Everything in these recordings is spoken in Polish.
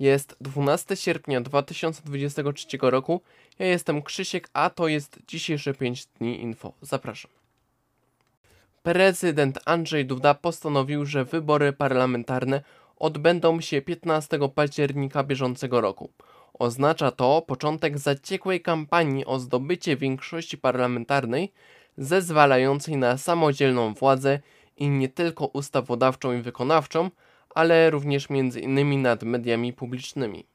Jest 12 sierpnia 2023 roku. Ja jestem Krzysiek, a to jest dzisiejsze 5 dni info. Zapraszam. Prezydent Andrzej Duda postanowił, że wybory parlamentarne odbędą się 15 października bieżącego roku. Oznacza to początek zaciekłej kampanii o zdobycie większości parlamentarnej, zezwalającej na samodzielną władzę i nie tylko ustawodawczą i wykonawczą, ale również między innymi nad mediami publicznymi.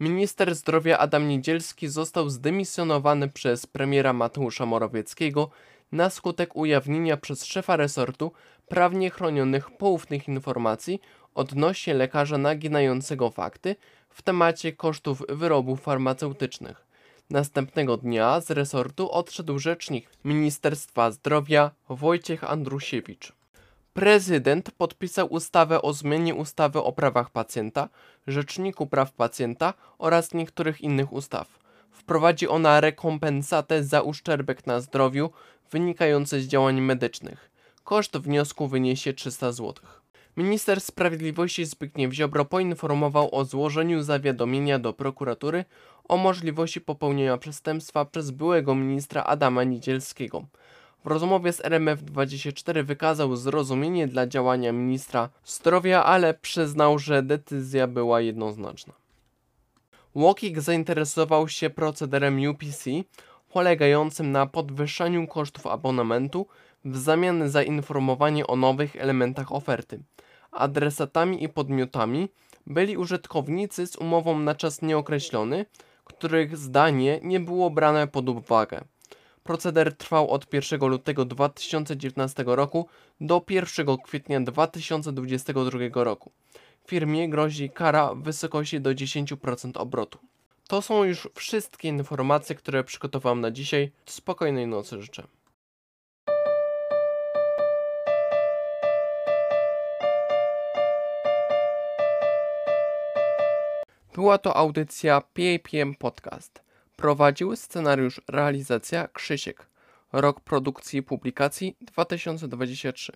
Minister zdrowia Adam Niedzielski został zdymisjonowany przez premiera Mateusza Morawieckiego na skutek ujawnienia przez szefa resortu prawnie chronionych poufnych informacji odnośnie lekarza naginającego fakty w temacie kosztów wyrobów farmaceutycznych. Następnego dnia z resortu odszedł rzecznik Ministerstwa Zdrowia Wojciech Andrusiewicz. Prezydent podpisał ustawę o zmianie ustawy o prawach pacjenta, Rzeczniku Praw Pacjenta oraz niektórych innych ustaw. Wprowadzi ona rekompensatę za uszczerbek na zdrowiu wynikający z działań medycznych. Koszt wniosku wyniesie 300 zł. Minister Sprawiedliwości Zbigniew Ziobro poinformował o złożeniu zawiadomienia do prokuratury o możliwości popełnienia przestępstwa przez byłego ministra Adama Niedzielskiego. W rozmowie z RMF24 wykazał zrozumienie dla działania ministra zdrowia, ale przyznał, że decyzja była jednoznaczna. Łokik zainteresował się procederem UPC, polegającym na podwyższaniu kosztów abonamentu w zamian za informowanie o nowych elementach oferty. Adresatami i podmiotami byli użytkownicy z umową na czas nieokreślony, których zdanie nie było brane pod uwagę. Proceder trwał od 1 lutego 2019 roku do 1 kwietnia 2022 roku. Firmie grozi kara w wysokości do 10% obrotu. To są już wszystkie informacje, które przygotowałem na dzisiaj. Spokojnej nocy życzę. Była to audycja PAPM Podcast. Prowadził scenariusz realizacja Krzysiek. Rok produkcji i publikacji 2023.